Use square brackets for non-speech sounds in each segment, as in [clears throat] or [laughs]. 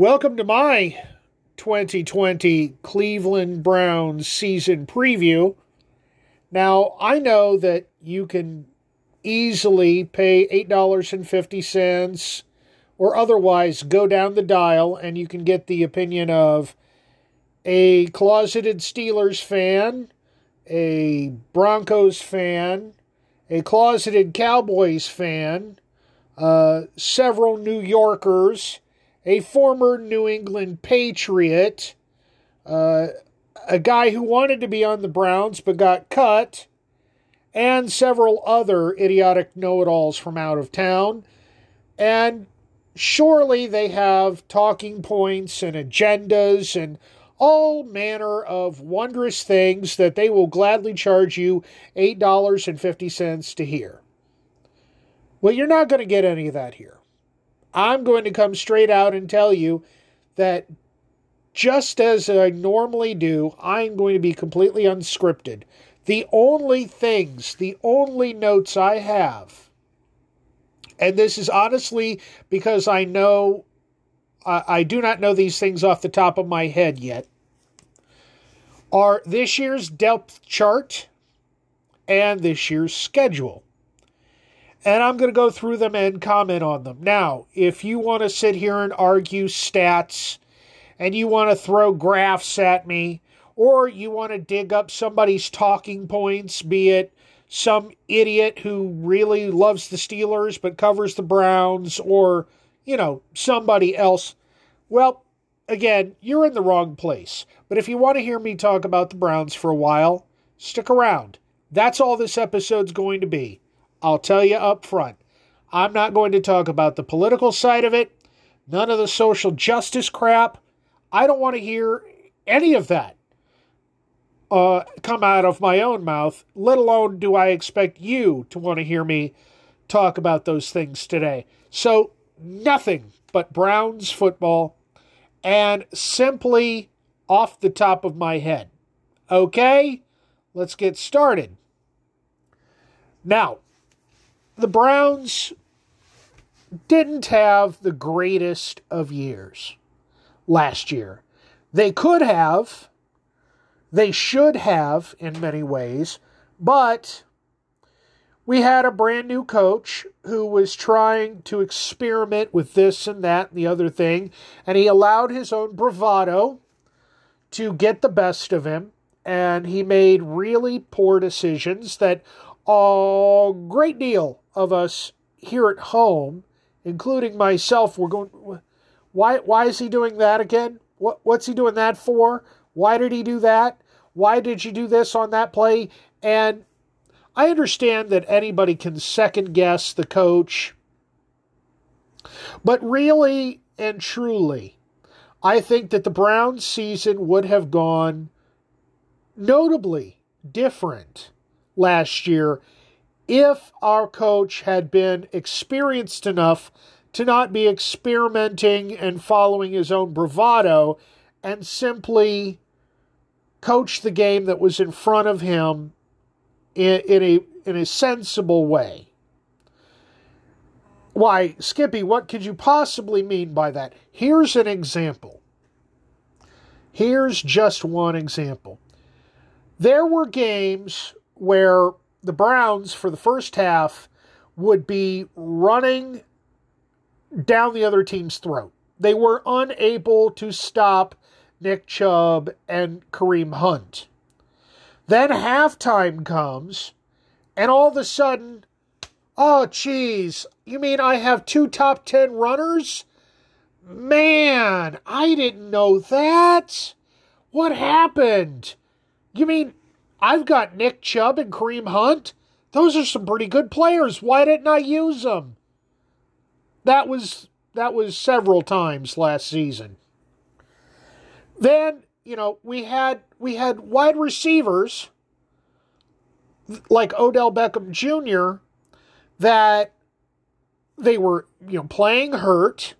Welcome to my 2020 Cleveland Browns season preview. Now, I know that you can easily pay $8.50 or otherwise go down the dial and you can get the opinion of a closeted Steelers fan, a Broncos fan, a closeted Cowboys fan, uh, several New Yorkers a former New England Patriot, uh, a guy who wanted to be on the Browns but got cut, and several other idiotic know it alls from out of town. And surely they have talking points and agendas and all manner of wondrous things that they will gladly charge you $8.50 to hear. Well, you're not going to get any of that here. I'm going to come straight out and tell you that just as I normally do, I'm going to be completely unscripted. The only things, the only notes I have, and this is honestly because I know I, I do not know these things off the top of my head yet, are this year's depth chart and this year's schedule and I'm going to go through them and comment on them. Now, if you want to sit here and argue stats and you want to throw graphs at me, or you want to dig up somebody's talking points, be it some idiot who really loves the Steelers but covers the Browns, or, you know, somebody else, well, again, you're in the wrong place. But if you want to hear me talk about the Browns for a while, stick around. That's all this episode's going to be. I'll tell you up front. I'm not going to talk about the political side of it, none of the social justice crap. I don't want to hear any of that uh, come out of my own mouth, let alone do I expect you to want to hear me talk about those things today. So, nothing but Browns football and simply off the top of my head. Okay, let's get started. Now, the Browns didn't have the greatest of years last year. They could have, they should have in many ways, but we had a brand new coach who was trying to experiment with this and that and the other thing, and he allowed his own bravado to get the best of him, and he made really poor decisions that a great deal of us here at home, including myself, we're going. Why? Why is he doing that again? What? What's he doing that for? Why did he do that? Why did you do this on that play? And I understand that anybody can second guess the coach, but really and truly, I think that the Browns season would have gone notably different last year if our coach had been experienced enough to not be experimenting and following his own bravado and simply coach the game that was in front of him in, in a in a sensible way. Why, Skippy, what could you possibly mean by that? Here's an example. Here's just one example. There were games where the Browns for the first half would be running down the other team's throat. They were unable to stop Nick Chubb and Kareem Hunt. Then halftime comes, and all of a sudden, oh, geez, you mean I have two top 10 runners? Man, I didn't know that. What happened? You mean I've got Nick Chubb and Kareem Hunt. Those are some pretty good players. Why didn't I use them? That was that was several times last season. Then you know, we had we had wide receivers like Odell Beckham Jr. that they were, you know, playing hurt.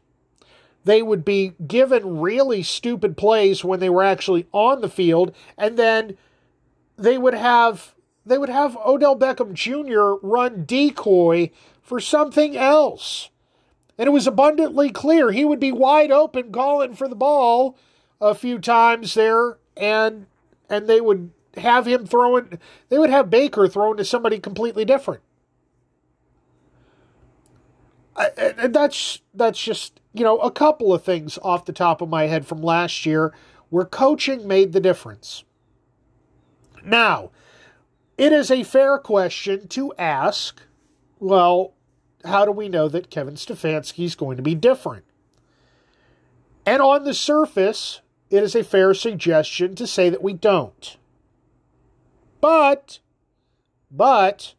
They would be given really stupid plays when they were actually on the field, and then they would have they would have Odell Beckham Jr. run decoy for something else. And it was abundantly clear he would be wide open calling for the ball a few times there and and they would have him throwing they would have Baker thrown to somebody completely different. and that's that's just you know a couple of things off the top of my head from last year where coaching made the difference. Now, it is a fair question to ask. Well, how do we know that Kevin Stefanski is going to be different? And on the surface, it is a fair suggestion to say that we don't. But, but,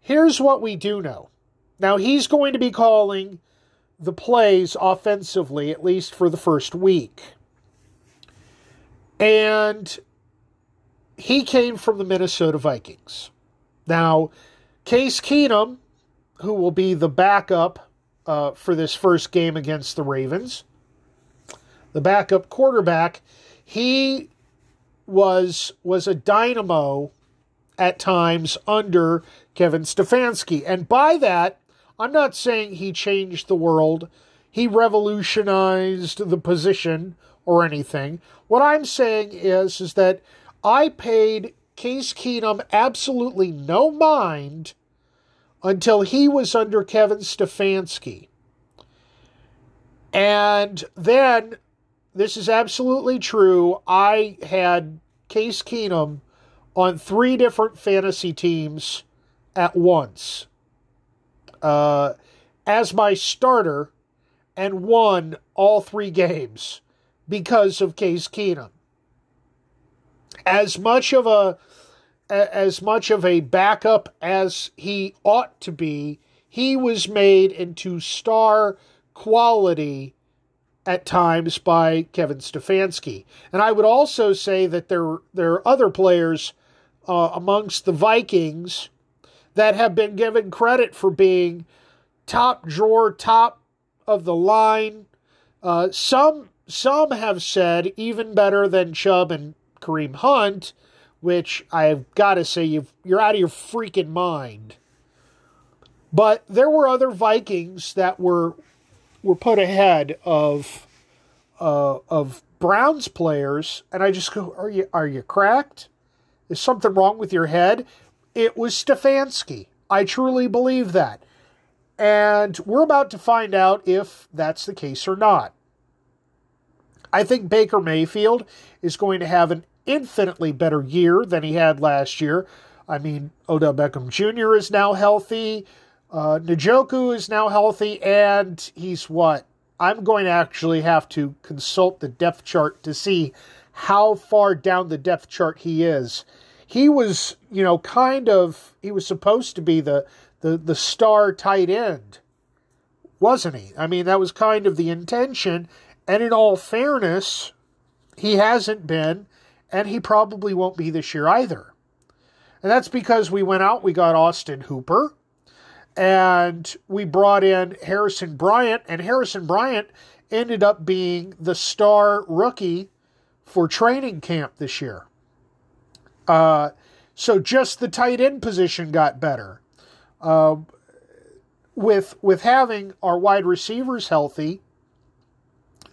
here's what we do know. Now, he's going to be calling the plays offensively, at least for the first week. And he came from the Minnesota Vikings. Now, Case Keenum, who will be the backup uh, for this first game against the Ravens, the backup quarterback, he was was a dynamo at times under Kevin Stefanski. And by that, I'm not saying he changed the world, he revolutionized the position or anything. What I'm saying is is that I paid Case Keenum absolutely no mind until he was under Kevin Stefanski. And then this is absolutely true. I had Case Keenum on three different fantasy teams at once uh, as my starter and won all three games because of Case Keenum. As much of a as much of a backup as he ought to be, he was made into star quality at times by Kevin Stefanski. And I would also say that there, there are other players uh, amongst the Vikings that have been given credit for being top drawer, top of the line. Uh, some some have said even better than Chubb and Kareem Hunt, which I've got to say you you're out of your freaking mind. But there were other Vikings that were were put ahead of uh, of Browns players, and I just go, "Are you are you cracked? Is something wrong with your head?" It was Stefanski. I truly believe that, and we're about to find out if that's the case or not. I think Baker Mayfield is going to have an infinitely better year than he had last year. I mean, Odell Beckham Jr. is now healthy. Uh, Njoku is now healthy, and he's what I'm going to actually have to consult the depth chart to see how far down the depth chart he is. He was, you know, kind of he was supposed to be the the the star tight end, wasn't he? I mean, that was kind of the intention. And in all fairness, he hasn't been, and he probably won't be this year either. And that's because we went out, we got Austin Hooper, and we brought in Harrison Bryant, and Harrison Bryant ended up being the star rookie for training camp this year. Uh, so just the tight end position got better. Uh, with with having our wide receivers healthy,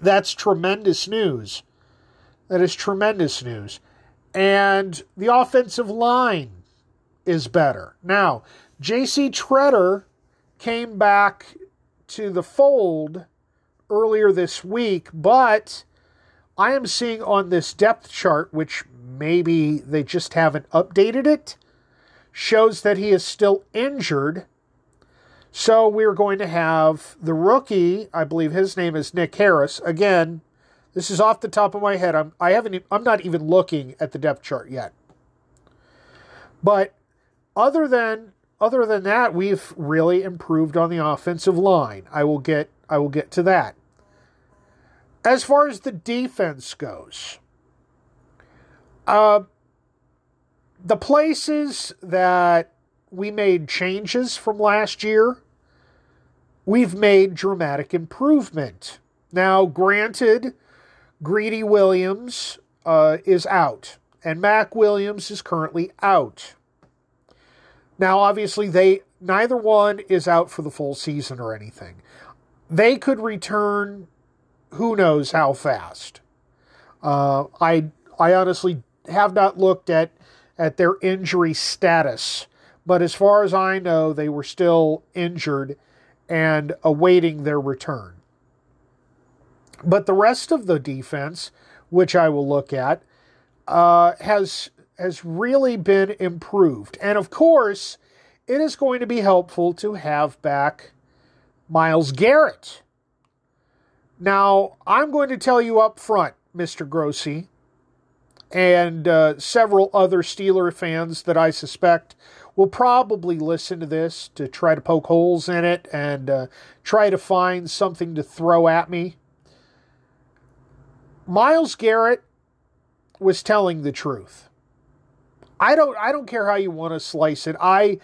that's tremendous news. That is tremendous news. And the offensive line is better. Now, J.C. Tretter came back to the fold earlier this week, but I am seeing on this depth chart, which maybe they just haven't updated it, shows that he is still injured. So we're going to have the rookie, I believe his name is Nick Harris. Again, this is off the top of my head. I'm I haven't I'm not even looking at the depth chart yet. But other than other than that, we've really improved on the offensive line. I will get I will get to that. As far as the defense goes, Uh, the places that we made changes from last year, we've made dramatic improvement. Now, granted, Greedy Williams uh, is out, and Mac Williams is currently out. Now, obviously, they neither one is out for the full season or anything. They could return, who knows how fast. Uh, I I honestly have not looked at at their injury status, but as far as I know, they were still injured and awaiting their return. But the rest of the defense, which I will look at, uh, has has really been improved, and of course, it is going to be helpful to have back Myles Garrett. Now, I'm going to tell you up front, Mr. Grossi, and uh, several other Steeler fans that I suspect will probably listen to this to try to poke holes in it and uh, try to find something to throw at me. Myles Garrett was telling the truth. I don't I don't care how you want to slice it. I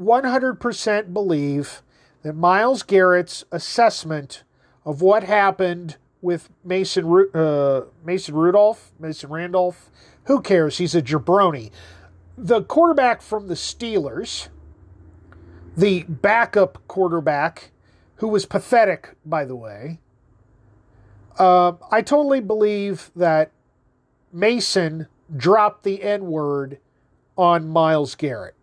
100% believe that Myles Garrett's assessment of what happened with Mason uh, Mason Rudolph, Mason Randolph, who cares? He's a jabroni. The quarterback from the Steelers, the backup quarterback, who was pathetic, by the way. Uh, I totally believe that Mason dropped the N word on Myles Garrett.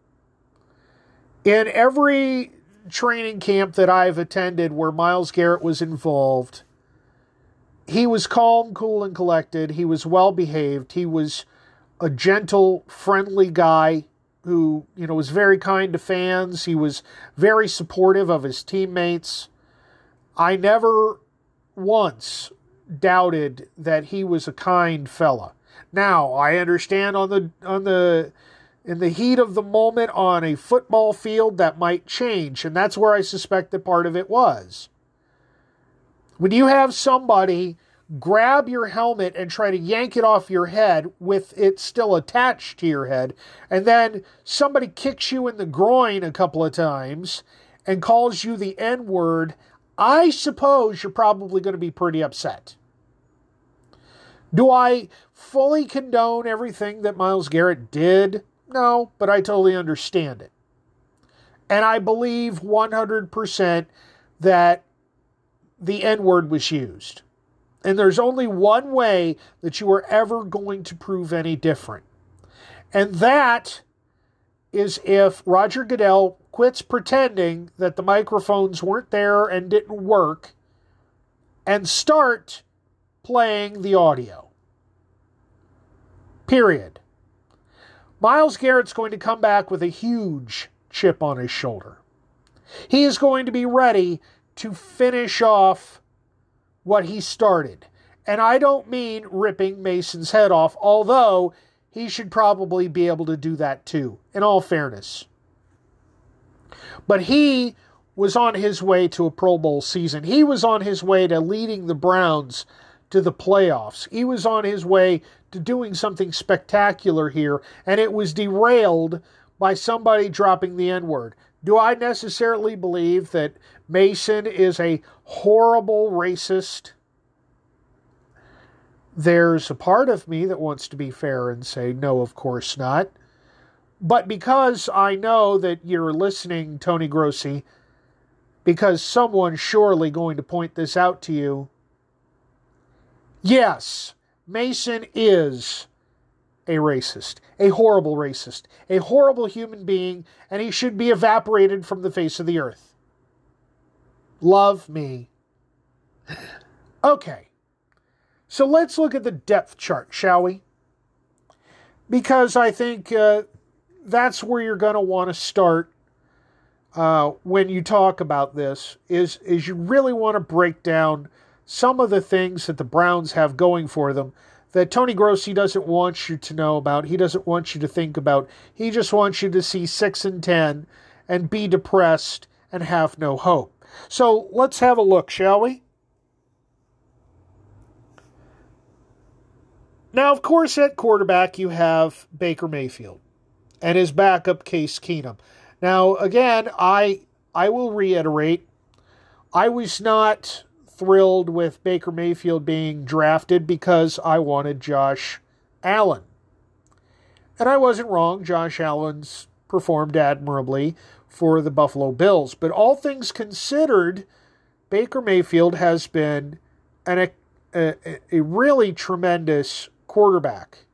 In every training camp that I've attended where Myles Garrett was involved, he was calm, cool, and collected. He was well behaved. He was a gentle, friendly guy who, you know, was very kind to fans. He was very supportive of his teammates. I never once doubted that he was a kind fella. Now, I understand on the on the in the heat of the moment on a football field that might change, and that's where I suspect that part of it was. When you have somebody grab your helmet and try to yank it off your head with it still attached to your head, and then somebody kicks you in the groin a couple of times and calls you the N word, I suppose you're probably going to be pretty upset. Do I fully condone everything that Myles Garrett did? No, but I totally understand it. And I believe 100% that the N word was used. And there's only one way that you are ever going to prove any different. And that is if Roger Goodell quits pretending that the microphones weren't there and didn't work and start playing the audio. Period. Myles Garrett's going to come back with a huge chip on his shoulder. He is going to be ready to finish off what he started. And I don't mean ripping Mason's head off, although he should probably be able to do that too, in all fairness. But he was on his way to a Pro Bowl season. He was on his way to leading the Browns to the playoffs. He was on his way to doing something spectacular here, and it was derailed by somebody dropping the N word. Do I necessarily believe that Mason is a horrible racist? There's a part of me that wants to be fair and say, no, of course not. But because I know that you're listening, Tony Grossi, because someone's surely going to point this out to you, yes, Mason is a racist, a horrible racist, a horrible human being, and he should be evaporated from the face of the earth. Love me. Okay, so let's look at the depth chart, shall we? Because I think uh, that's where you're going to want to start uh, when you talk about this. Is is you really want to break down some of the things that the Browns have going for them that Tony Grossi doesn't want you to know about. He doesn't want you to think about. He just wants you to see 6 and 10 and be depressed and have no hope. So let's have a look, shall we? Now, of course, at quarterback, you have Baker Mayfield and his backup, Case Keenum. Now, again, I I will reiterate, I was not thrilled with Baker Mayfield being drafted because I wanted Josh Allen. And I wasn't wrong. Josh Allen's performed admirably for the Buffalo Bills. But all things considered, Baker Mayfield has been an, a, a really tremendous quarterback.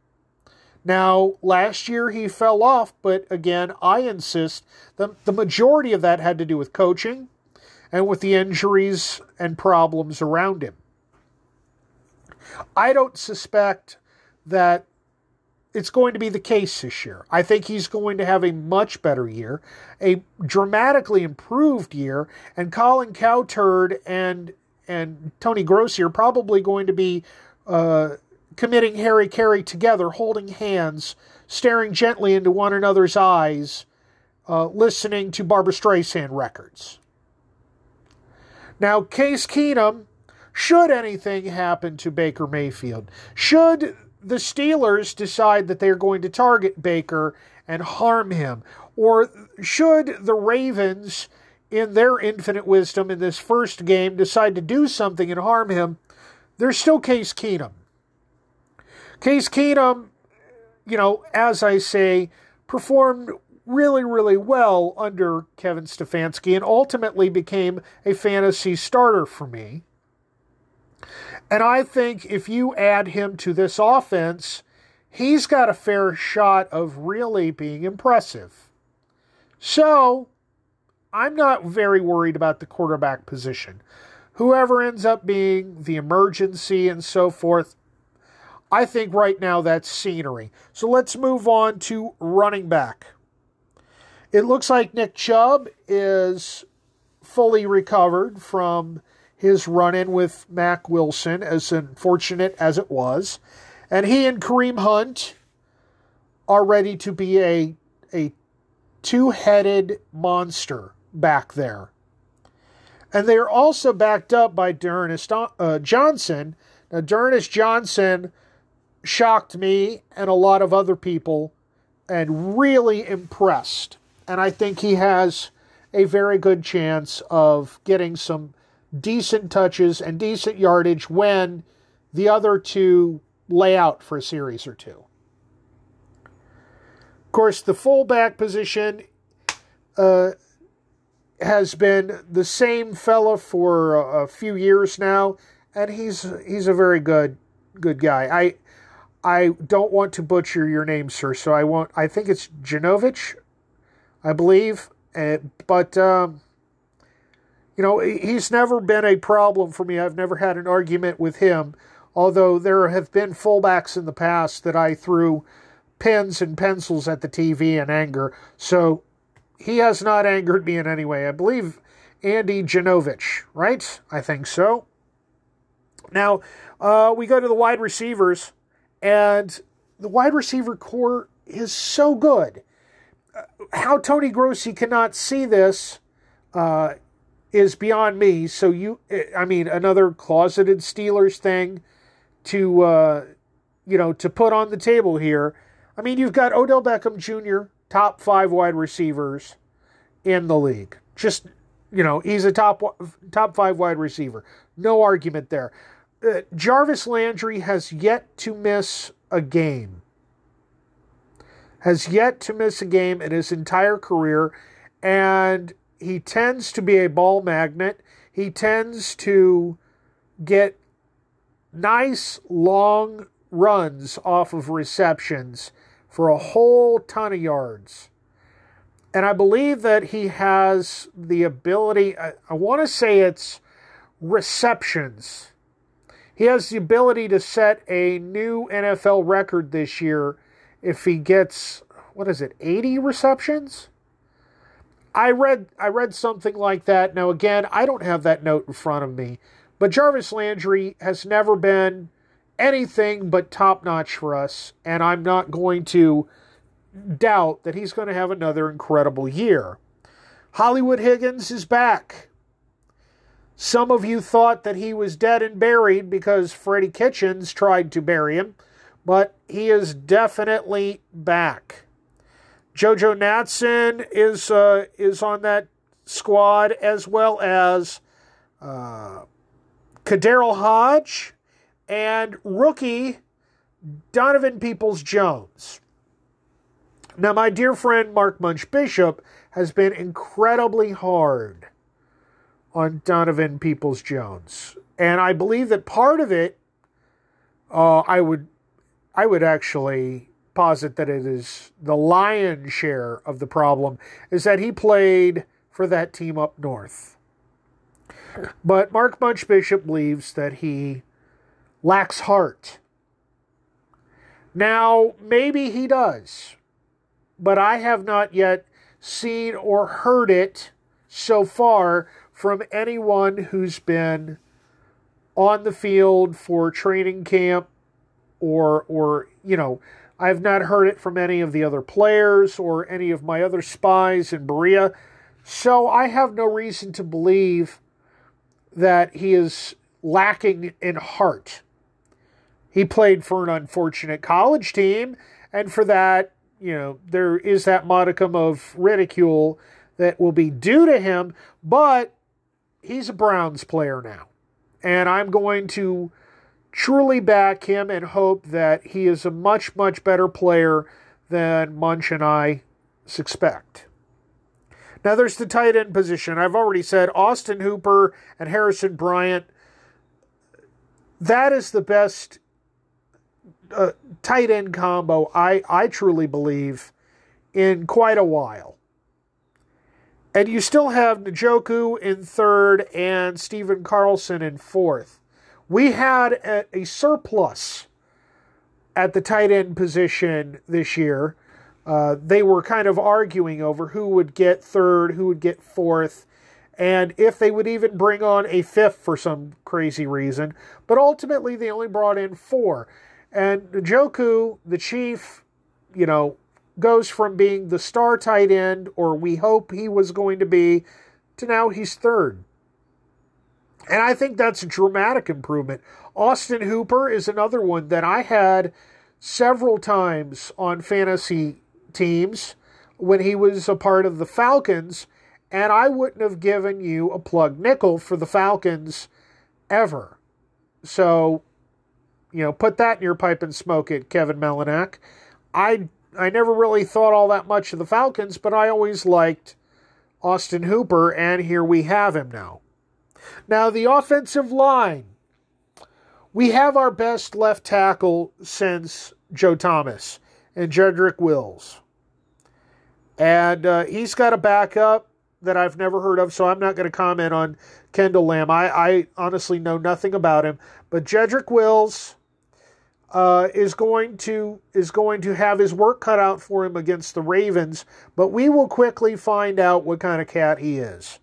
Now, last year he fell off, but again, I insist the, the majority of that had to do with coaching and with the injuries and problems around him. I don't suspect that it's going to be the case this year. I think he's going to have a much better year, a dramatically improved year, and Colin Cowherd and and Tony Grossi are probably going to be uh, committing hari-kari together, holding hands, staring gently into one another's eyes, uh, listening to Barbra Streisand records. Now, Case Keenum, should anything happen to Baker Mayfield, should the Steelers decide that they're going to target Baker and harm him, or should the Ravens, in their infinite wisdom in this first game, decide to do something and harm him, there's still Case Keenum. Case Keenum, you know, as I say, performed really, really well under Kevin Stefanski and ultimately became a fantasy starter for me. And I think if you add him to this offense, he's got a fair shot of really being impressive. So, I'm not very worried about the quarterback position. Whoever ends up being the emergency and so forth, I think right now that's scenery. So let's move on to running back. It looks like Nick Chubb is fully recovered from his run in with Mack Wilson, as unfortunate as it was. And he and Kareem Hunt are ready to be a, a two headed monster back there. And they are also backed up by D'Ernest uh, Johnson. Now, D'Ernest Johnson shocked me and a lot of other people and really impressed. And I think he has a very good chance of getting some decent touches and decent yardage when the other two lay out for a series or two. Of course, the fullback position uh, has been the same fella for a, a few years now, and he's he's a very good good guy. I I don't want to butcher your name, sir, so I won't. I think it's Janovich, I believe, uh, but um, you know he's never been a problem for me. I've never had an argument with him, although there have been fullbacks in the past that I threw pens and pencils at the TV in anger. So he has not angered me in any way. I believe Andy Janovich, right? I think so. Now uh, we go to the wide receivers. And the wide receiver corps is so good. How Tony Grossi cannot see this uh, is beyond me. So you, I mean, another closeted Steelers thing to, uh, you know, to put on the table here. I mean, you've got Odell Beckham Jr., top five wide receivers in the league. Just, you know, he's a top top five wide receiver. No argument there uh, Jarvis Landry has yet to miss a game. Has yet to miss a game in his entire career, and he tends to be a ball magnet. He tends to get nice long runs off of receptions for a whole ton of yards. And I believe that he has the ability, I, I want to say it's receptions he has the ability to set a new NFL record this year if he gets what is it, 80 receptions? I read I read something like that. Now again, I don't have that note in front of me, but Jarvis Landry has never been anything but top notch for us, and I'm not going to doubt that he's going to have another incredible year. Hollywood Higgins is back. Some of you thought that he was dead and buried because Freddie Kitchens tried to bury him, but he is definitely back. Jojo Natson is uh, is on that squad as well as uh, KhaDarel Hodge and rookie Donovan Peoples Jones. Now, my dear friend Mark Munch Bishop has been incredibly hard on Donovan Peoples Jones. And I believe that part of it, uh, I would, I would actually posit that it is the lion's share of the problem is that he played for that team up north. But Mark Munch Bishop believes that he lacks heart. Now, maybe he does, but I have not yet seen or heard it so far from anyone who's been on the field for training camp or or you know I've not heard it from any of the other players or any of my other spies in Berea. So I have no reason to believe that he is lacking in heart. He played for an unfortunate college team, and for that, you know, there is that modicum of ridicule that will be due to him, but he's a Browns player now. And I'm going to truly back him and hope that he is a much, much better player than Munch and I suspect. Now, there's the tight end position. I've already said Austin Hooper and Harrison Bryant. That is the best uh, tight end combo, I, I truly believe, in quite a while. And you still have Njoku in third and Stephen Carlson in fourth. We had a, a surplus at the tight end position this year. Uh, they were kind of arguing over who would get third, who would get fourth, and if they would even bring on a fifth for some crazy reason. But ultimately, they only brought in four. And Njoku, the chief, you know, goes from being the star tight end, or we hope he was going to be, to now he's third. And I think that's a dramatic improvement. Austin Hooper is another one that I had several times on fantasy teams when he was a part of the Falcons, and I wouldn't have given you a plug nickel for the Falcons ever. So, you know, put that in your pipe and smoke it, Kevin Melinak. I I never really thought all that much of the Falcons, but I always liked Austin Hooper, and here we have him now. Now, the offensive line. We have our best left tackle since Joe Thomas and Jedrick Wills. And uh, he's got a backup that I've never heard of, so I'm not going to comment on Kendall Lamb. I, I honestly know nothing about him. But Jedrick Wills uh, is going to is going to have his work cut out for him against the Ravens, but we will quickly find out what kind of cat he is.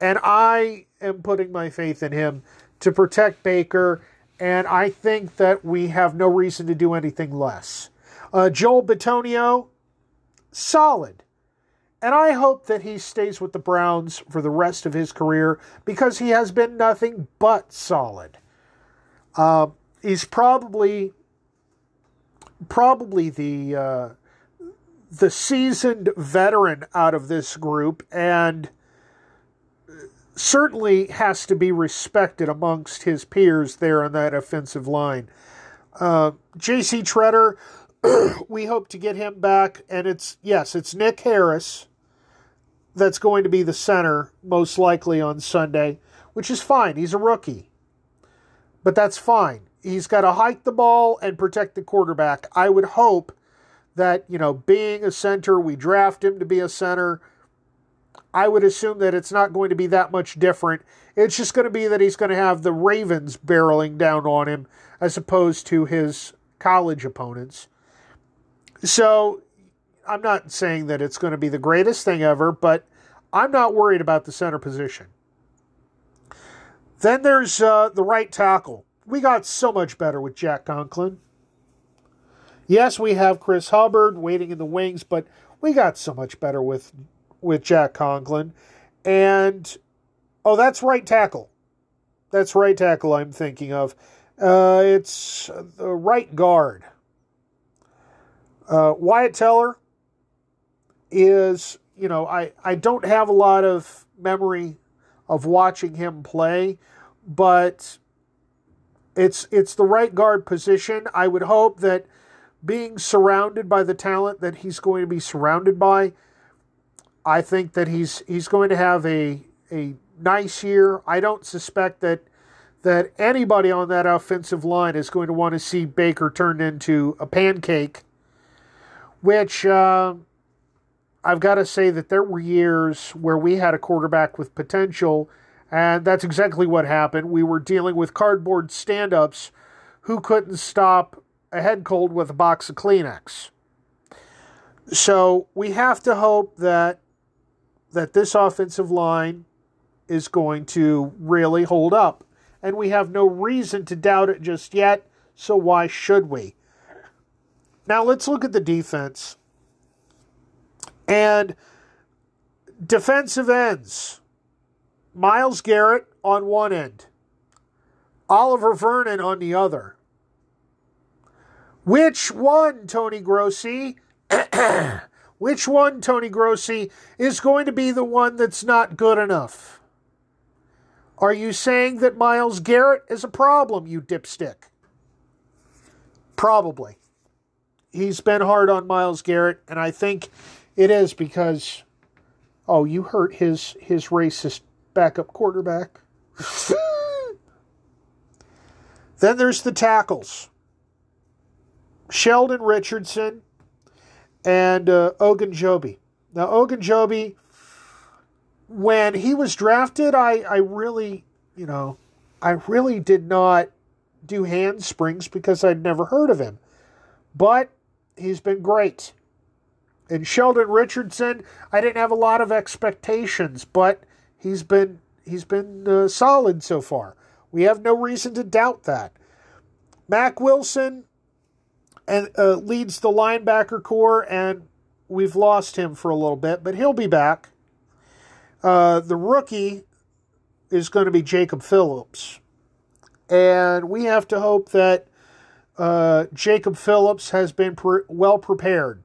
And I am putting my faith in him to protect Baker, and I think that we have no reason to do anything less. Uh, Joel Bitonio, solid. And I hope that he stays with the Browns for the rest of his career because he has been nothing but solid. Uh, he's probably probably the uh, the seasoned veteran out of this group and certainly has to be respected amongst his peers there on that offensive line. Uh, J.C. Tretter, [clears throat] we hope to get him back, and it's yes, it's Nick Harris that's going to be the center most likely on Sunday, which is fine. He's a rookie, but that's fine. He's got to hike the ball and protect the quarterback. I would hope that you know, being a center, we draft him to be a center I would assume that it's not going to be that much different. It's just going to be that he's going to have the Ravens barreling down on him as opposed to his college opponents. So I'm not saying that it's going to be the greatest thing ever, but I'm not worried about the center position. Then there's uh, the right tackle. We got so much better with Jack Conklin. Yes, we have Chris Hubbard waiting in the wings, but we got so much better with with Jack Conklin. And, oh, that's right tackle. That's right tackle I'm thinking of. Uh, it's the right guard. Uh, Wyatt Teller is, you know, I, I don't have a lot of memory of watching him play, but it's it's the right guard position. I would hope that being surrounded by the talent that he's going to be surrounded by, I think that he's he's going to have a a nice year. I don't suspect that that anybody on that offensive line is going to want to see Baker turned into a pancake, which uh, I've got to say that there were years where we had a quarterback with potential, and that's exactly what happened. We were dealing with cardboard stand ups who couldn't stop a head cold with a box of Kleenex. So we have to hope that that this offensive line is going to really hold up. And we have no reason to doubt it just yet, so why should we? Now let's look at the defense. And defensive ends. Myles Garrett on one end, Oliver Vernon on the other. Which one, Tony Grossi? [clears throat] Which one, Tony Grossi, is going to be the one that's not good enough? Are you saying that Myles Garrett is a problem, you dipstick? Probably. He's been hard on Myles Garrett, and I think it is because oh, you hurt his his racist backup quarterback. [laughs] then there's the tackles. Sheldon Richardson and uh, Ogunjobi. Now Ogunjobi when he was drafted, I, I really, you know, I really did not do handsprings because I'd never heard of him. But he's been great. And Sheldon Richardson, I didn't have a lot of expectations, but he's been he's been uh, solid so far. We have no reason to doubt that. Mack Wilson and uh, leads the linebacker corps, and we've lost him for a little bit, but he'll be back. Uh, the rookie is going to be Jacob Phillips. And we have to hope that uh, Jacob Phillips has been pre- well prepared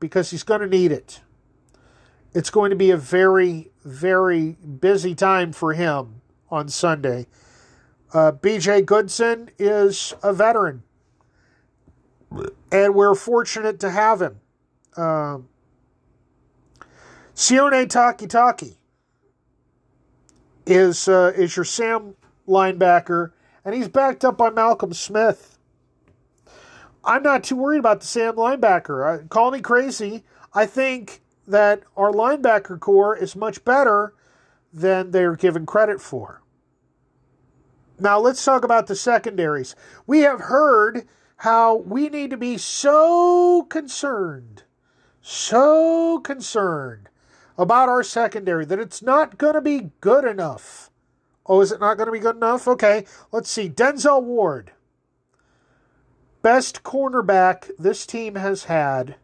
because he's going to need it. It's going to be a very, very busy time for him on Sunday. Uh, BJ Goodson is a veteran, and we're fortunate to have him. Um, Sione Takitaki is uh, is your Sam linebacker, and he's backed up by Malcolm Smith. I'm not too worried about the Sam linebacker. call me crazy. I think that our linebacker corps is much better than they're given credit for. Now let's talk about the secondaries. We have heard how we need to be so concerned, so concerned about our secondary that it's not going to be good enough. Oh, is it not going to be good enough? Okay, let's see. Denzel Ward, best cornerback this team has had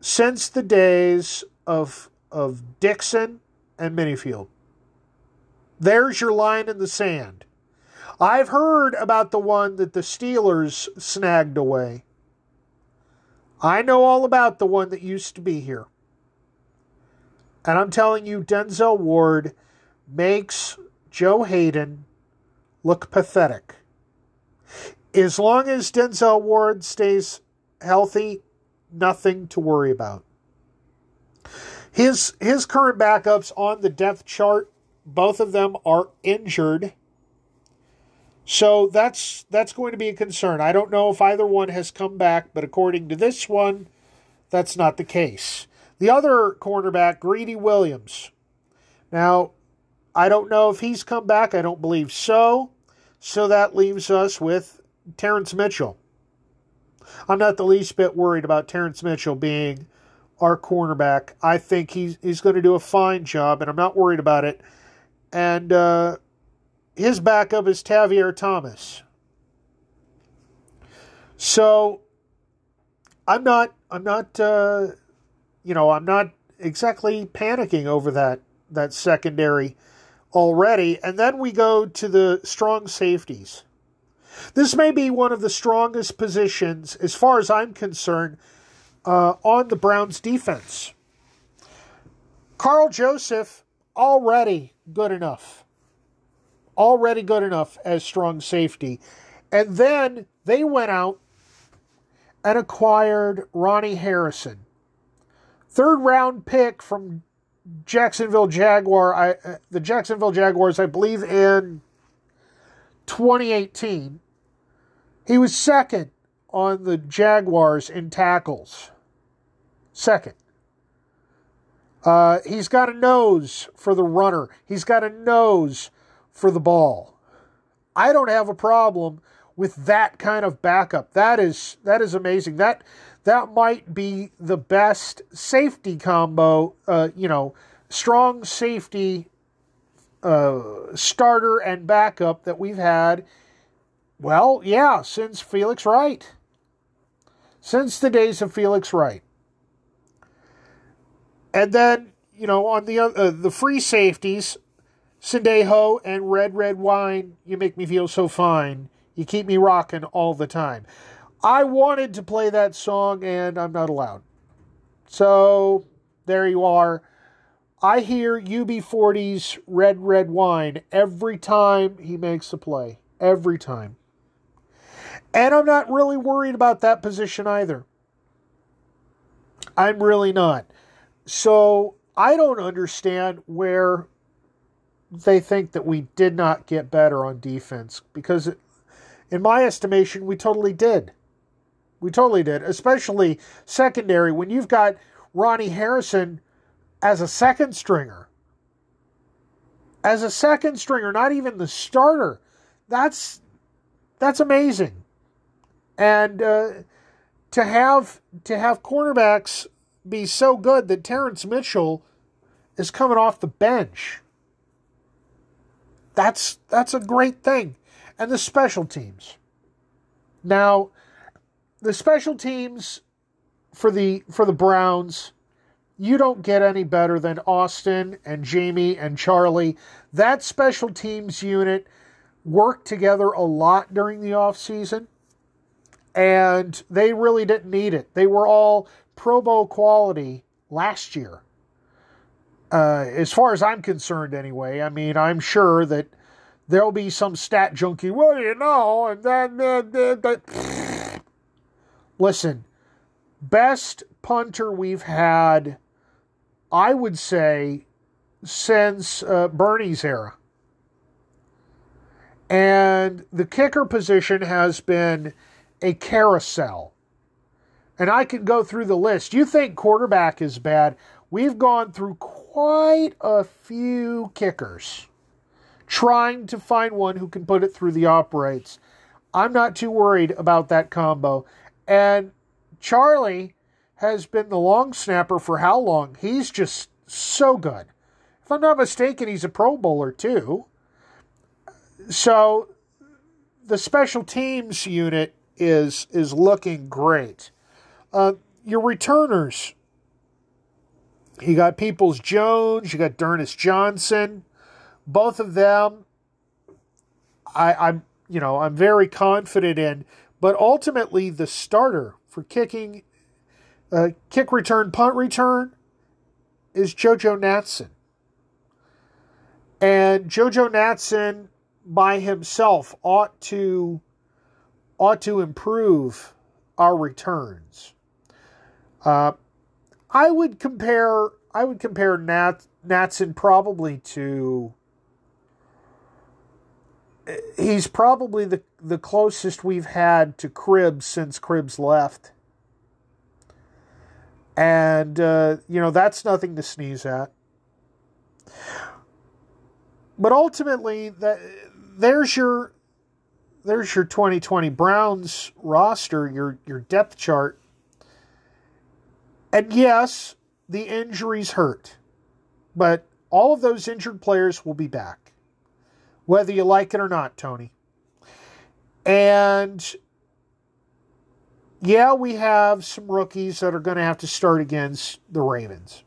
since the days of of Dixon and Minnifield. There's your line in the sand. I've heard about the one that the Steelers snagged away. I know all about the one that used to be here. And I'm telling you, Denzel Ward makes Joe Haden look pathetic. As long as Denzel Ward stays healthy, nothing to worry about. His his current backups on the depth chart, both of them are injured. So that's that's going to be a concern. I don't know if either one has come back, but according to this one, that's not the case. The other cornerback, Greedy Williams. Now, I don't know if he's come back. I don't believe so. So that leaves us with Terrance Mitchell. I'm not the least bit worried about Terrance Mitchell being our cornerback. I think he's he's going to do a fine job, and I'm not worried about it. And uh, his backup is Tavierre Thomas. So I'm not I'm not uh, you know, I'm not exactly panicking over that that secondary already. And then we go to the strong safeties. This may be one of the strongest positions, as far as I'm concerned, uh, on the Browns defense. Karl Joseph already good enough. Already good enough as strong safety. And then they went out and acquired Ronnie Harrison. Third round pick from Jacksonville Jaguar, I, uh, the Jacksonville Jaguars, I believe in 2018. He was second on the Jaguars in tackles. Second. Uh, he's got a nose for the runner. He's got a nose for the ball. I don't have a problem with that kind of backup. That is that is amazing. That that might be the best safety combo. Uh, you know, strong safety uh, starter and backup that we've had. Well, yeah, since Felix Wright. Since the days of Felix Wright. And then, you know, on the uh, the free safeties, Sendejo and Red Red Wine, you make me feel so fine. You keep me rocking all the time. I wanted to play that song and I'm not allowed. So there you are. I hear UB40's Red Red Wine every time he makes a play. Every time. And I'm not really worried about that position either. I'm really not. So I don't understand where they think that we did not get better on defense because, in my estimation, we totally did. We totally did, especially secondary when you've got Ronnie Harrison as a second stringer. As a second stringer, not even the starter. That's that's amazing. And uh, to have to have cornerbacks be so good that Terrance Mitchell is coming off the bench. That's that's a great thing. And the special teams. Now, the special teams for the for the Browns, you don't get any better than Austin and Jamie and Charley. That special teams unit worked together a lot during the offseason and they really didn't need it. They were all Pro Bowl quality last year. Uh, as far as I'm concerned, anyway. I mean, I'm sure that there'll be some stat junkie. Well, you know, and then uh, [sighs] listen, best punter we've had, I would say, since uh, Bernie's era. And the kicker position has been a carousel. And I can go through the list. You think quarterback is bad? We've gone through quite a few kickers trying to find one who can put it through the uprights. I'm not too worried about that combo. And Charley has been the long snapper for how long? He's just so good. If I'm not mistaken, he's a Pro Bowler too. So the special teams unit is is looking great. Uh, your returners, you got Peoples Jones, you got D'Ernest Johnson, both of them. I, I'm you know I'm very confident in, but ultimately the starter for kicking, uh, kick return, punt return, is JoJo Natson. And JoJo Natson by himself ought to ought to improve our returns. Uh, I would compare I would compare Nat Natson probably to he's probably the the closest we've had to Cribbs since Cribbs left. And uh, you know that's nothing to sneeze at. But ultimately, that there's your there's your 2020 Browns roster, your your depth chart. And yes, the injuries hurt. But all of those injured players will be back. Whether you like it or not, Tony. And yeah, we have some rookies that are going to have to start against the Ravens.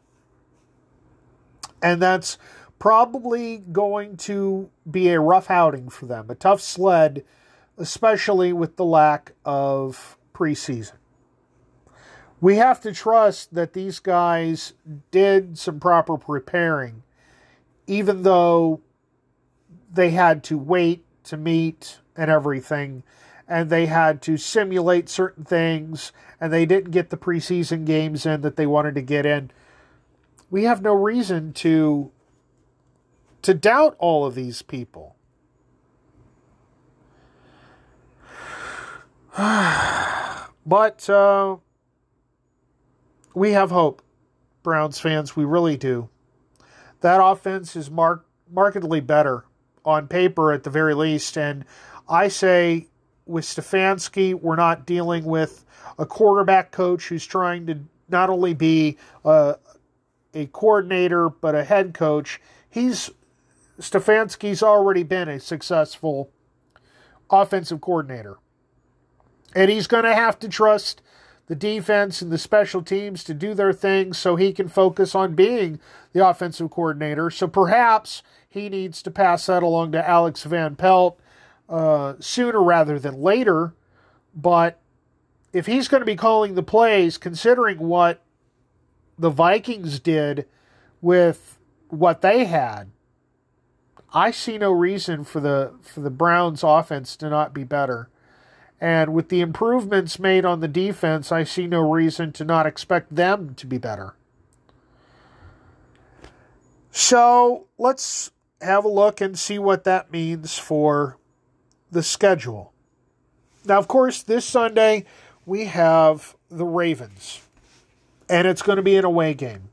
And that's probably going to be a rough outing for them, a tough sled especially with the lack of preseason. We have to trust that these guys did some proper preparing, even though they had to wait to meet and everything, and they had to simulate certain things, and they didn't get the preseason games in that they wanted to get in. We have no reason to to doubt all of these people. [sighs] but uh, we have hope, Browns fans. We really do. That offense is mark- markedly better on paper, at the very least. And I say with Stefanski, we're not dealing with a quarterback coach who's trying to not only be a, a coordinator but a head coach. He's Stefanski's already been a successful offensive coordinator. And he's going to have to trust the defense and the special teams to do their thing so he can focus on being the offensive coordinator. So perhaps he needs to pass that along to Alex Van Pelt uh, sooner rather than later. But if he's going to be calling the plays, considering what the Vikings did with what they had, I see no reason for the for the Browns offense to not be better. And with the improvements made on the defense, I see no reason to not expect them to be better. So let's have a look and see what that means for the schedule. Now, of course, this Sunday we have the Ravens, and it's going to be an away game.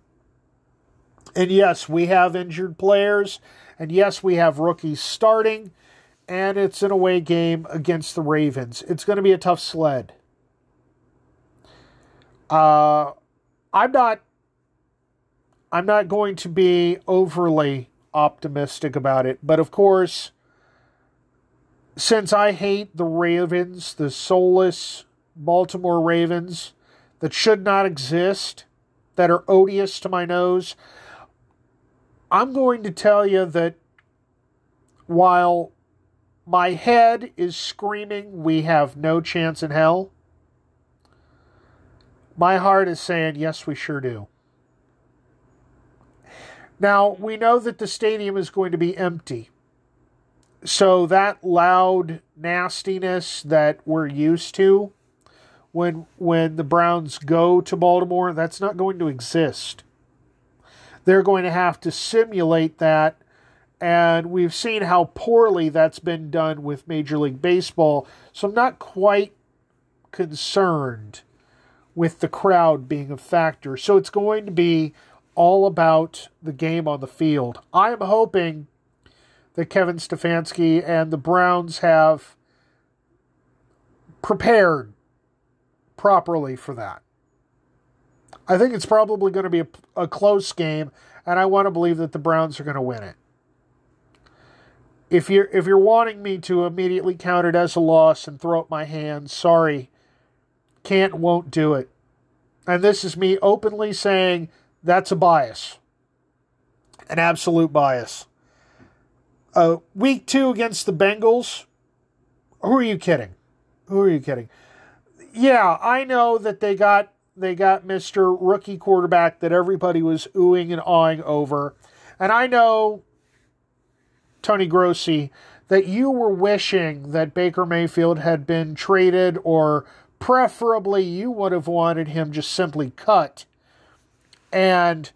And yes, we have injured players, and yes, we have rookies starting, and it's an away game against the Ravens. It's going to be a tough sled. Uh, I'm not. I'm not going to be overly optimistic about it, but of course, since I hate the Ravens, the soulless Baltimore Ravens that should not exist, that are odious to my nose, I'm going to tell you that while my head is screaming, we have no chance in hell. My heart is saying, yes, we sure do. Now, we know that the stadium is going to be empty. So, that loud nastiness that we're used to when, when the Browns go to Baltimore, that's not going to exist. They're going to have to simulate that and we've seen how poorly that's been done with Major League Baseball. So I'm not quite concerned with the crowd being a factor. So it's going to be all about the game on the field. I am hoping that Kevin Stefanski and the Browns have prepared properly for that. I think it's probably going to be a, a close game, and I want to believe that the Browns are going to win it if you're if you're wanting me to immediately count it as a loss and throw up my hands, sorry, can't won't do it. And this is me openly saying that's a bias, an absolute bias. Uh, week two against the Bengals. Who are you kidding? Who are you kidding? Yeah, I know that they got they got Mr. Rookie quarterback that everybody was oohing and awing over. And I know Tony Grossi, that you were wishing that Baker Mayfield had been traded, or preferably you would have wanted him just simply cut, and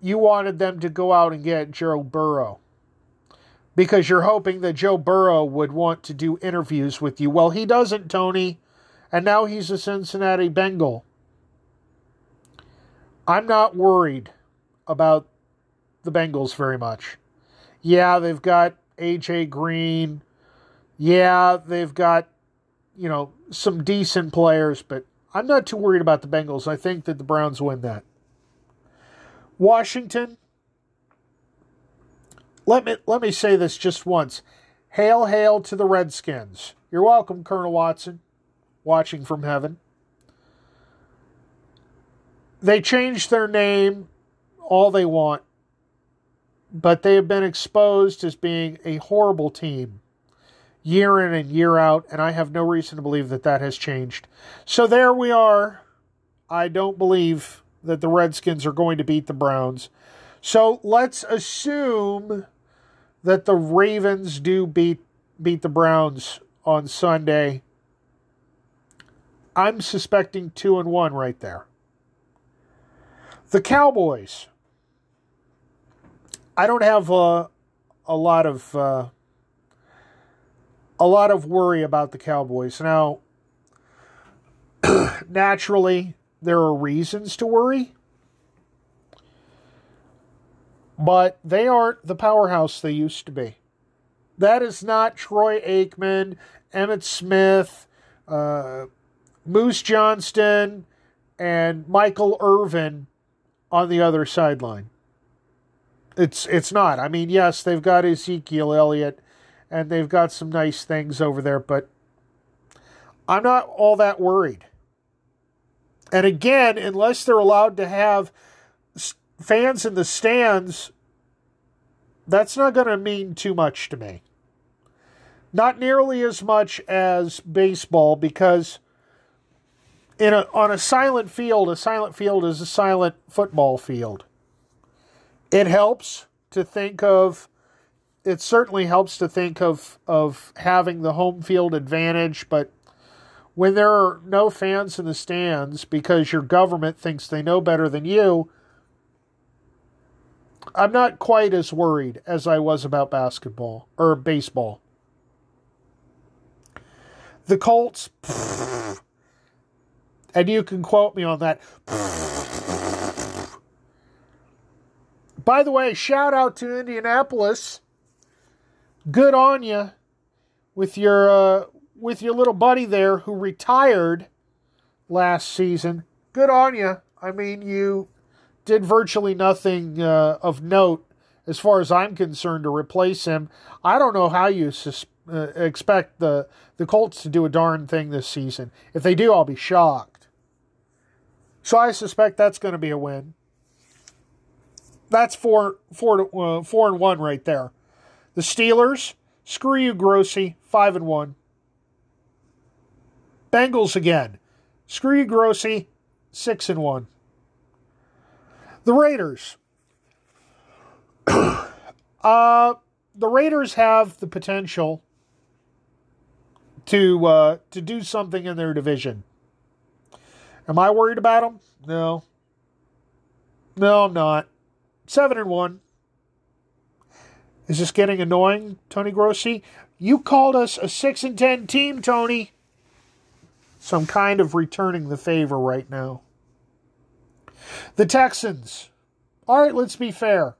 you wanted them to go out and get Joe Burrow because you're hoping that Joe Burrow would want to do interviews with you. Well, he doesn't, Tony, and now he's a Cincinnati Bengal. I'm not worried about the Bengals very much. Yeah, they've got AJ Green. Yeah, they've got, you know, some decent players, but I'm not too worried about the Bengals. I think that the Browns win that. Washington. Let me let me say this just once. Hail, hail to the Redskins. You're welcome, Colonel Watson, watching from heaven. They changed their name all they want but they have been exposed as being a horrible team year in and year out, and I have no reason to believe that that has changed. So there we are I don't believe that the Redskins are going to beat the Browns. So let's assume that the Ravens do beat beat the Browns on Sunday. I'm suspecting two and one right there. The Cowboys. I don't have a, a lot of uh, a lot of worry about the Cowboys now. [clears throat] naturally, there are reasons to worry, but they aren't the powerhouse they used to be. That is not Troy Aikman, Emmitt Smith, uh, Moose Johnston, and Michael Irvin on the other sideline. It's it's not. I mean, yes, they've got Ezekiel Elliott and they've got some nice things over there, but I'm not all that worried. And again, unless they're allowed to have fans in the stands, that's not going to mean too much to me. Not nearly as much as baseball because in a, on a silent field, a silent field is a silent football field. It helps to think of it certainly helps to think of of having the home field advantage, but when there are no fans in the stands because your government thinks they know better than you, I'm not quite as worried as I was about basketball or baseball. The Colts, [laughs] and you can quote me on that. [laughs] By the way, shout out to Indianapolis. Good on you with your uh, with your little buddy there who retired last season. Good on you. I mean, you did virtually nothing uh, of note as far as I'm concerned to replace him. I don't know how you sus- uh, expect the the Colts to do a darn thing this season. If they do, I'll be shocked. So I suspect that's going to be a win. That's four, four, uh, four and one right there. The Steelers, screw you, Grossi, five and one. Bengals again, screw you, Grossi, six and one. The Raiders. [coughs] uh, the Raiders have the potential to uh, to do something in their division. Am I worried about them? No. No, I'm not. Seven and one. Is this getting annoying, Tony Grossi? You called us a six and ten team, Tony. So I'm kind of returning the favor right now. The Texans. All right, let's be fair.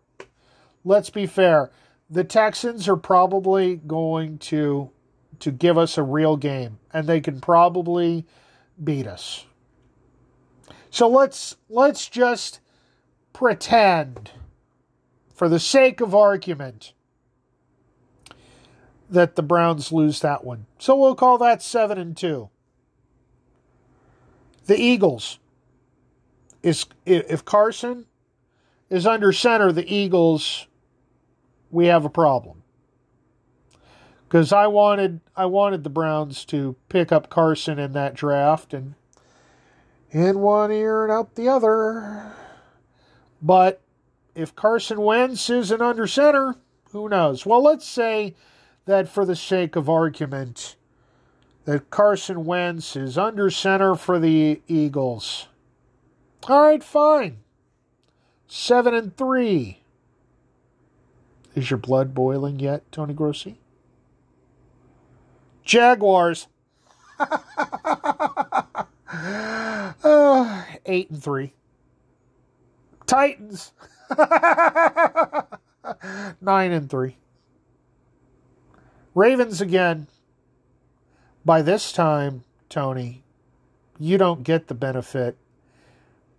Let's be fair. The Texans are probably going to to give us a real game and they can probably beat us. So let's let's just pretend for the sake of argument, that the Browns lose that one. So we'll call that 7 and 2. The Eagles is if Carson is under center, the Eagles we have a problem. Cuz I wanted I wanted the Browns to pick up Carson in that draft and in one ear and out the other. But if Carson Wentz isn't under center, who knows? Well, let's say that for the sake of argument, that Carson Wentz is under center for the Eagles. All right, fine. Seven and three. Is your blood boiling yet, Tony Grossi? Jaguars. uh, [laughs] eight and three. Titans. [laughs] [laughs] Nine and three. Ravens again. By this time, Tony, you don't get the benefit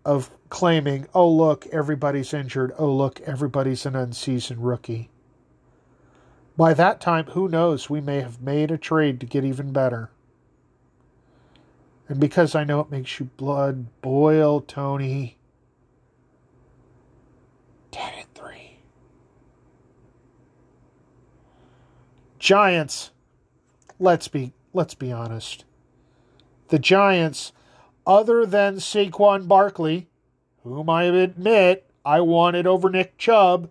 of claiming, oh, look, everybody's injured. Oh, look, everybody's an unseasoned rookie. By that time, who knows? We may have made a trade to get even better. And because I know it makes you blood boil, Tony, 10 and 3. Giants, let's be let's be honest. The Giants other than Saquon Barkley, whom I admit I wanted over Nick Chubb,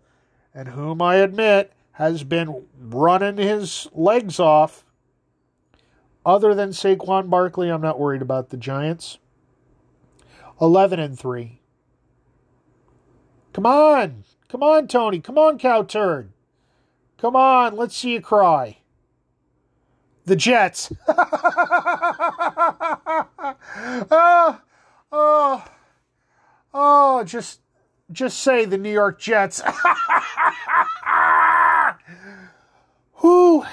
and whom I admit has been running his legs off. Other than Saquon Barkley, I'm not worried about the Giants. 11 and 3. Come on. Come on, Tony. Come on, cow turd. Come on, let's see you cry. The Jets. [laughs] oh, oh, oh, just just say the New York Jets. [laughs] Who?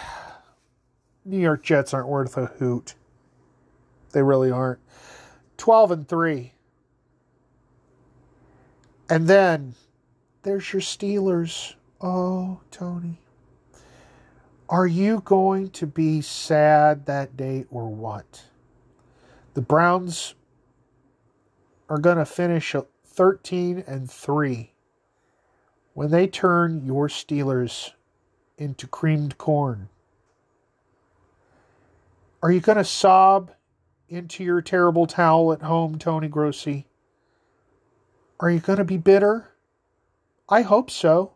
New York Jets aren't worth a hoot. They really aren't. 12 and 3. And then there's your Steelers. Oh, Tony. Are you going to be sad that day or what? The Browns are going to finish 13 and 3 when they turn your Steelers into creamed corn. Are you going to sob into your terrible towel at home, Tony Grossi? Are you going to be bitter? I hope so.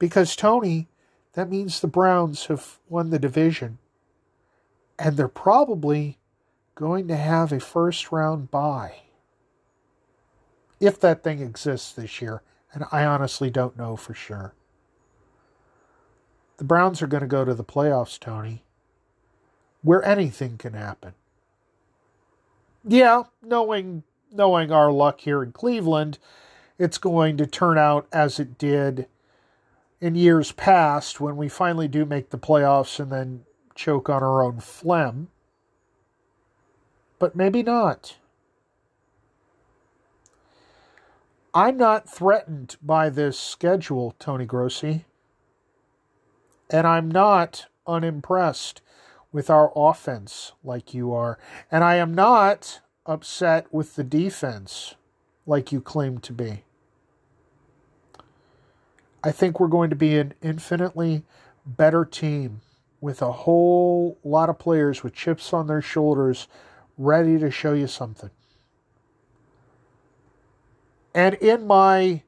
Because, Tony, that means the Browns have won the division. And they're probably going to have a first round bye. If that thing exists this year. And I honestly don't know for sure. The Browns are going to go to the playoffs, Tony, where anything can happen. Yeah, knowing knowing our luck here in Cleveland, it's going to turn out as it did in years past when we finally do make the playoffs and then choke on our own phlegm. But maybe not. I'm not threatened by this schedule, Tony Grossi. And I'm not unimpressed with our offense like you are. And I am not upset with the defense like you claim to be. I think we're going to be an infinitely better team with a whole lot of players with chips on their shoulders ready to show you something. And in my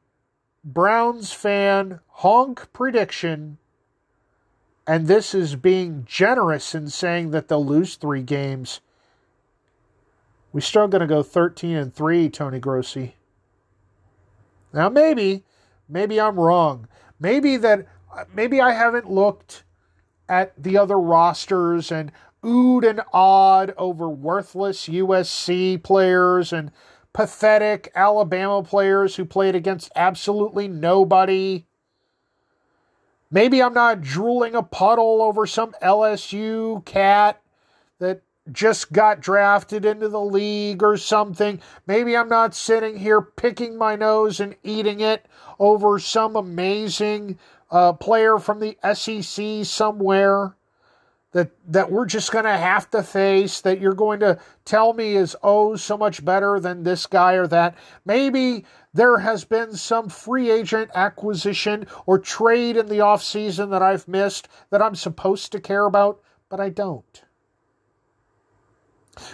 Browns fan honk prediction, and this is being generous in saying that they'll lose three games We're still going to go 13 and 3, Tony Grossi. Now maybe, maybe I'm wrong. Maybe that maybe I haven't looked at the other rosters and oohed and awed over worthless USC players and pathetic Alabama players who played against absolutely nobody. Maybe I'm not drooling a puddle over some LSU cat that just got drafted into the league or something. Maybe I'm not sitting here picking my nose and eating it over some amazing uh, player from the SEC somewhere that that we're just going to have to face that you're going to tell me is oh so much better than this guy or that maybe there has been some free agent acquisition or trade in the offseason that I've missed that I'm supposed to care about but I don't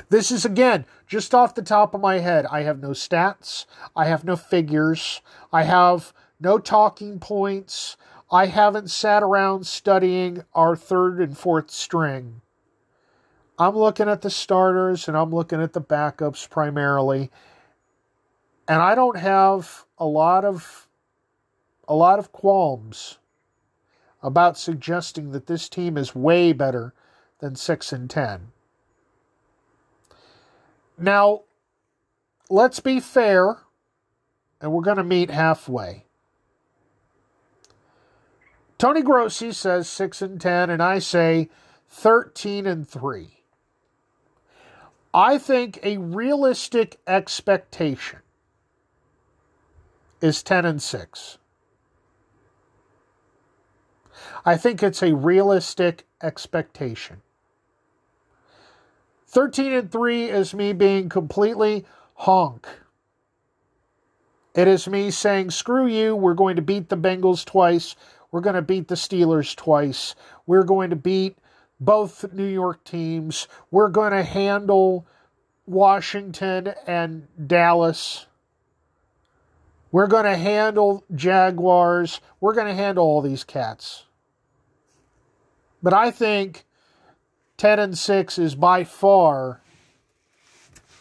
this is again just off the top of my head. I have no stats, I have no figures, I have no talking points. I haven't sat around studying our third and fourth string. I'm looking at the starters and I'm looking at the backups primarily. And I don't have a lot of a lot of qualms about suggesting that this team is way better than 6 and 10. Now, let's be fair, and we're going to meet halfway. Tony Grossi says 6 and 10, and I say 13 and 3. I think a realistic expectation is 10 and 6. I think it's a realistic expectation. 13 and 3 is me being completely honk. It is me saying, screw you, we're going to beat the Bengals twice. We're going to beat the Steelers twice. We're going to beat both New York teams. We're going to handle Washington and Dallas. We're going to handle Jaguars. We're going to handle all these cats. But I think 10 and 6 is by far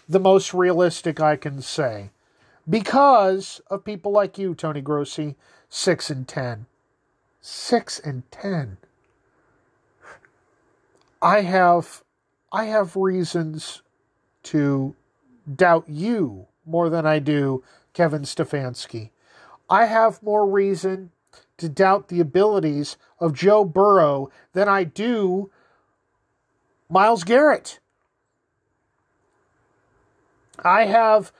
the most realistic I can say because of people like you, Tony Grossi, 6 and 10. 6 and 10. I have I have reasons to doubt you more than I do Kevin Stefanski. I have more reason to doubt the abilities of Joe Burrow than I do Myles Garrett. I have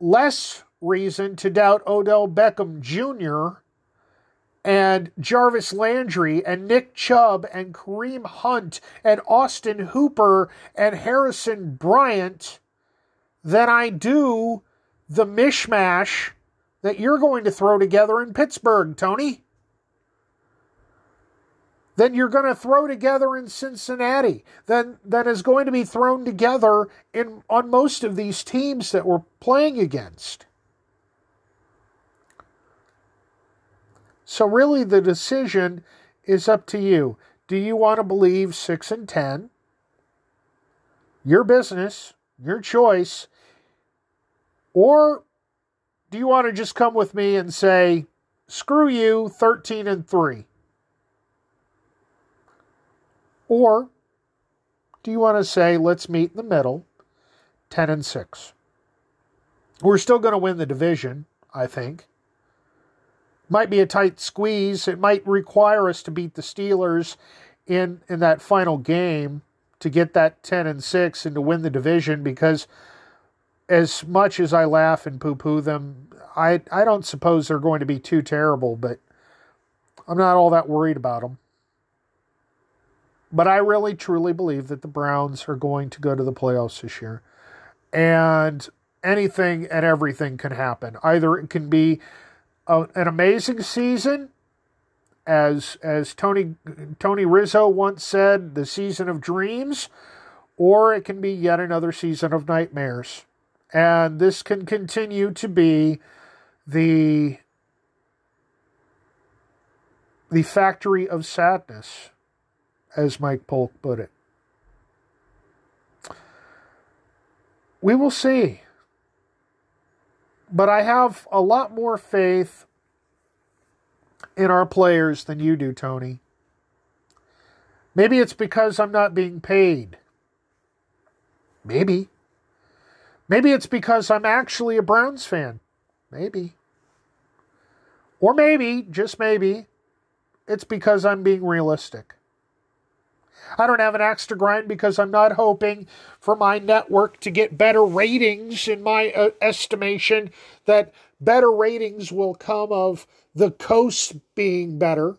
less reason to doubt Odell Beckham Jr. and Jarvis Landry and Nick Chubb and Kareem Hunt and Austin Hooper and Harrison Bryant than I do the mishmash that you're going to throw together in Pittsburgh, Tony. Then you're going to throw together in Cincinnati. Then that is going to be thrown together in on most of these teams that we're playing against. So really the decision is up to you. Do you want to believe 6 and 10? Your business, your choice. Or do you want to just come with me and say, screw you, 13 and 3? Or do you want to say, let's meet in the middle, 10 and 6? We're still going to win the division, I think. Might be a tight squeeze. It might require us to beat the Steelers in, in that final game to get that 10 and 6 and to win the division because as much as I laugh and poo poo them, I, I don't suppose they're going to be too terrible, but I'm not all that worried about them. But I really truly believe that the Browns are going to go to the playoffs this year. And anything and everything can happen. Either it can be a, an amazing season, as as Tony Tony Rizzo once said, the season of dreams, or it can be yet another season of nightmares and this can continue to be the the factory of sadness, as Mike Polk put it. We will see. But I have a lot more faith in our players than you do, Tony. Maybe it's because I'm not being paid. Maybe. Maybe it's because I'm actually a Browns fan. Maybe. Or maybe, just maybe, it's because I'm being realistic. I don't have an axe to grind because I'm not hoping for my network to get better ratings in my uh, estimation, that better ratings will come of the coast being better.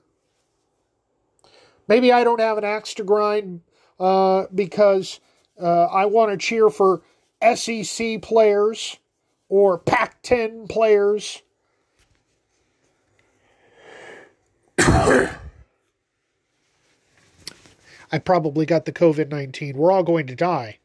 Maybe I don't have an axe to grind uh, because uh, I want to cheer for SEC players or Pac 10 players. [coughs] I probably got the COVID 19. We're all going to die.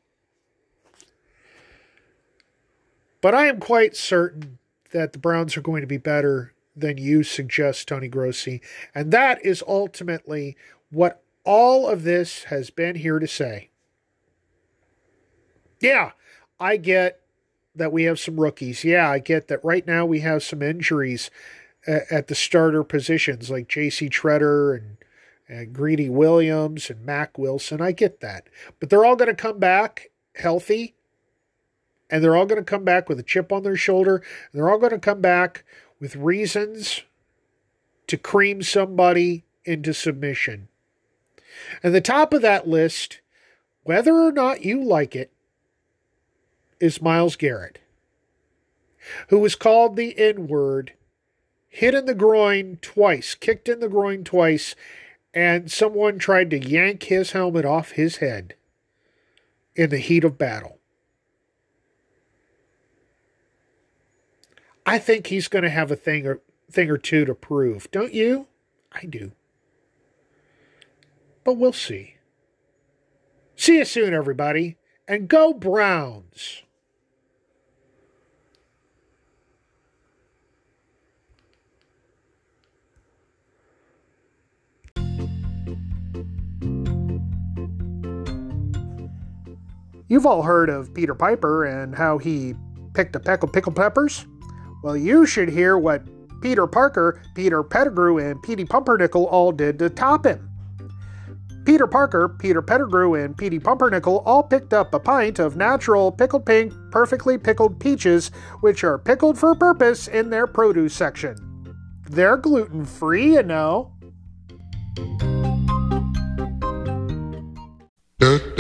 But I am quite certain that the Browns are going to be better than you suggest, Tony Grossi. And that is ultimately what all of this has been here to say. Yeah, I get that we have some rookies. Yeah, I get that right now we have some injuries uh, at, the starter positions like J.C. Tretter and, and Greedy Williams and Mack Wilson. I get that. But they're all going to come back healthy and they're all going to come back with a chip on their shoulder. And they're all going to come back with reasons to cream somebody into submission. And the top of that list, whether or not you like it, is Myles Garrett, who was called the N word, hit in the groin twice, kicked in the groin twice, and someone tried to yank his helmet off his head in the heat of battle. I think he's going to have a thing or thing or two to prove, don't you? I do. But we'll see. See you soon, everybody And go Browns! You've all heard of Peter Piper and how he picked a peck of pickled peppers? Well, you should hear what Peter Parker, Peter Pettigrew, and Petey Pumpernickel all did to top him. Peter Parker, Peter Pettigrew, and Petey Pumpernickel all picked up a pint of natural pickled pink, perfectly pickled peaches, which are pickled for purpose in their produce section. They're gluten free, you know. Good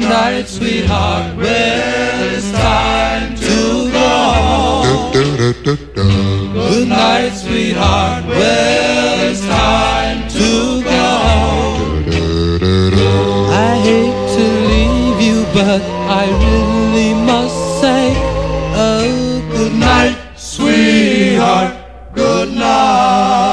night, sweetheart. Well, it's time to go home. Good night, sweetheart. Well, it's time to go home. I hate to leave you, but I really must say, oh, good night, sweetheart. Good night.